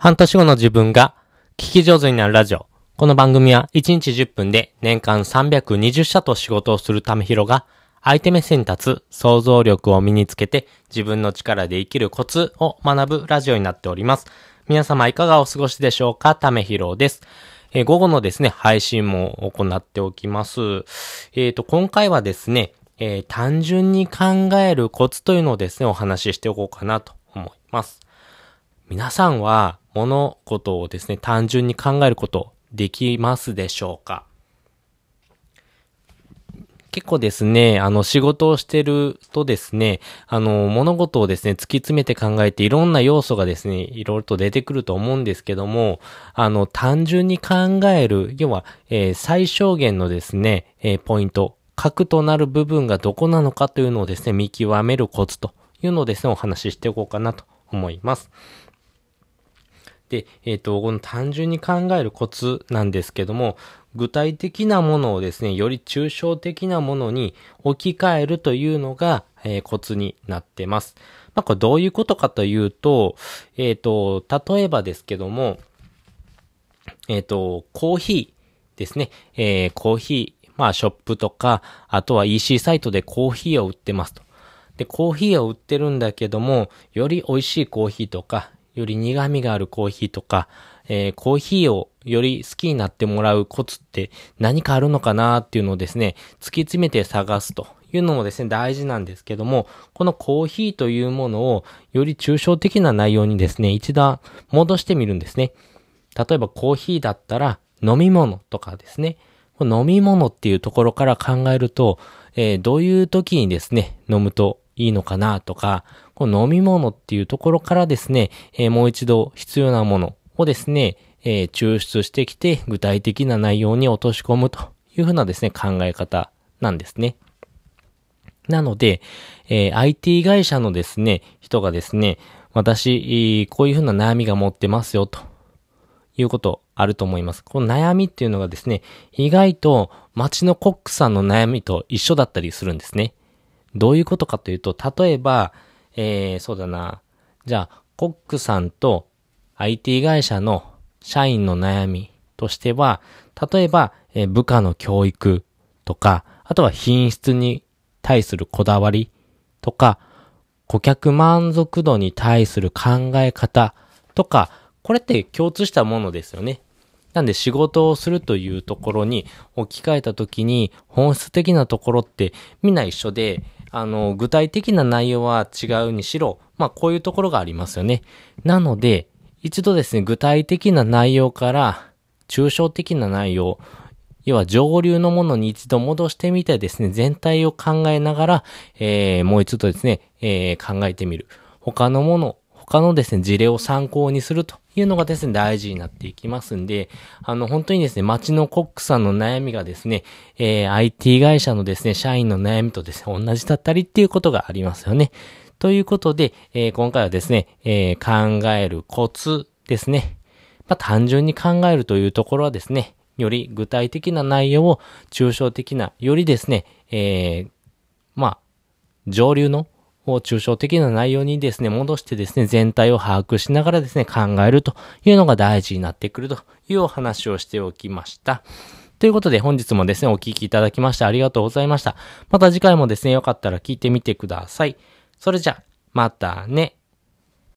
半年後の自分が聞き上手になるラジオ。この番組は1日10分で年間320社と仕事をするためひろが相手目線に立つ想像力を身につけて自分の力で生きるコツを学ぶラジオになっております。皆様いかがお過ごしでしょうか？ためひろです。えー、午後のですね、配信も行っておきます。えっ、ー、と、今回はですね、えー、単純に考えるコツというのをですね、お話ししておこうかなと思います。皆さんは物事をですね、単純に考えることできますでしょうか？結構ですね、あの、仕事をしてるとですね、あの、物事をですね、突き詰めて考えていろんな要素がですね、いろいろと出てくると思うんですけども、あの、単純に考える、要は、えー、最小限のですね、えー、ポイント、核となる部分がどこなのかというのをですね、見極めるコツというのをですね、お話ししておこうかなと思います。で、えっ、ー、と、この単純に考えるコツなんですけども、具体的なものをですね、より抽象的なものに置き換えるというのが、えー、コツになってます。まあ、これどういうことかというと、えっ、ー、と、例えばですけども、えっ、と、コーヒーですね、えー、コーヒー、まあ、ショップとか、あとは EC サイトでコーヒーを売ってますと。で、コーヒーを売ってるんだけども、より美味しいコーヒーとか、より苦味があるコーヒーとか、えー、コーヒーをより好きになってもらうコツって何かあるのかなっていうのをですね、突き詰めて探すというのもですね、大事なんですけども、このコーヒーというものをより抽象的な内容にですね、一段戻してみるんですね。例えばコーヒーだったら飲み物とかですね、飲み物っていうところから考えると、えー、どういう時にですね、飲むといいのかなとか、この飲み物っていうところからですね、え、もう一度必要なものをですね、え、抽出してきて具体的な内容に落とし込むというふうなですね、考え方なんですね。なので、え、IT 会社のですね、人がですね、私、こういうふうな悩みが持ってますよ、ということあると思います。この悩みっていうのがですね、意外と街のコックさんの悩みと一緒だったりするんですね。どういうことかというと、例えば、えー、そうだな。じゃあ、コックさんと IT 会社の社員の悩みとしては、例えば、えー、部下の教育とか、あとは品質に対するこだわりとか、顧客満足度に対する考え方とか、これって共通したものですよね。なんで仕事をするというところに置き換えたときに本質的なところってみんな一緒で、あの、具体的な内容は違うにしろ、まあこういうところがありますよね。なので、一度ですね、具体的な内容から抽象的な内容、要は上流のものに一度戻してみてですね、全体を考えながら、えー、もう一度ですね、えー、考えてみる。他のもの、他のですね、事例を参考にするというのがですね、大事になっていきますんで、あの、本当にですね、街のコックさんの悩みがですね、えー、IT 会社のですね、社員の悩みとですね、同じだったりっていうことがありますよね。ということで、えー、今回はですね、えー、考えるコツですね。まあ、単純に考えるというところはですね、より具体的な内容を抽象的な、よりですね、えー、まあ、上流のを抽象的な内容にですね、戻してですね、全体を把握しながらですね、考えるというのが大事になってくるというお話をしておきました。ということで本日もですね、お聴きいただきましてありがとうございました。また次回もですね、よかったら聞いてみてください。それじゃ、またね。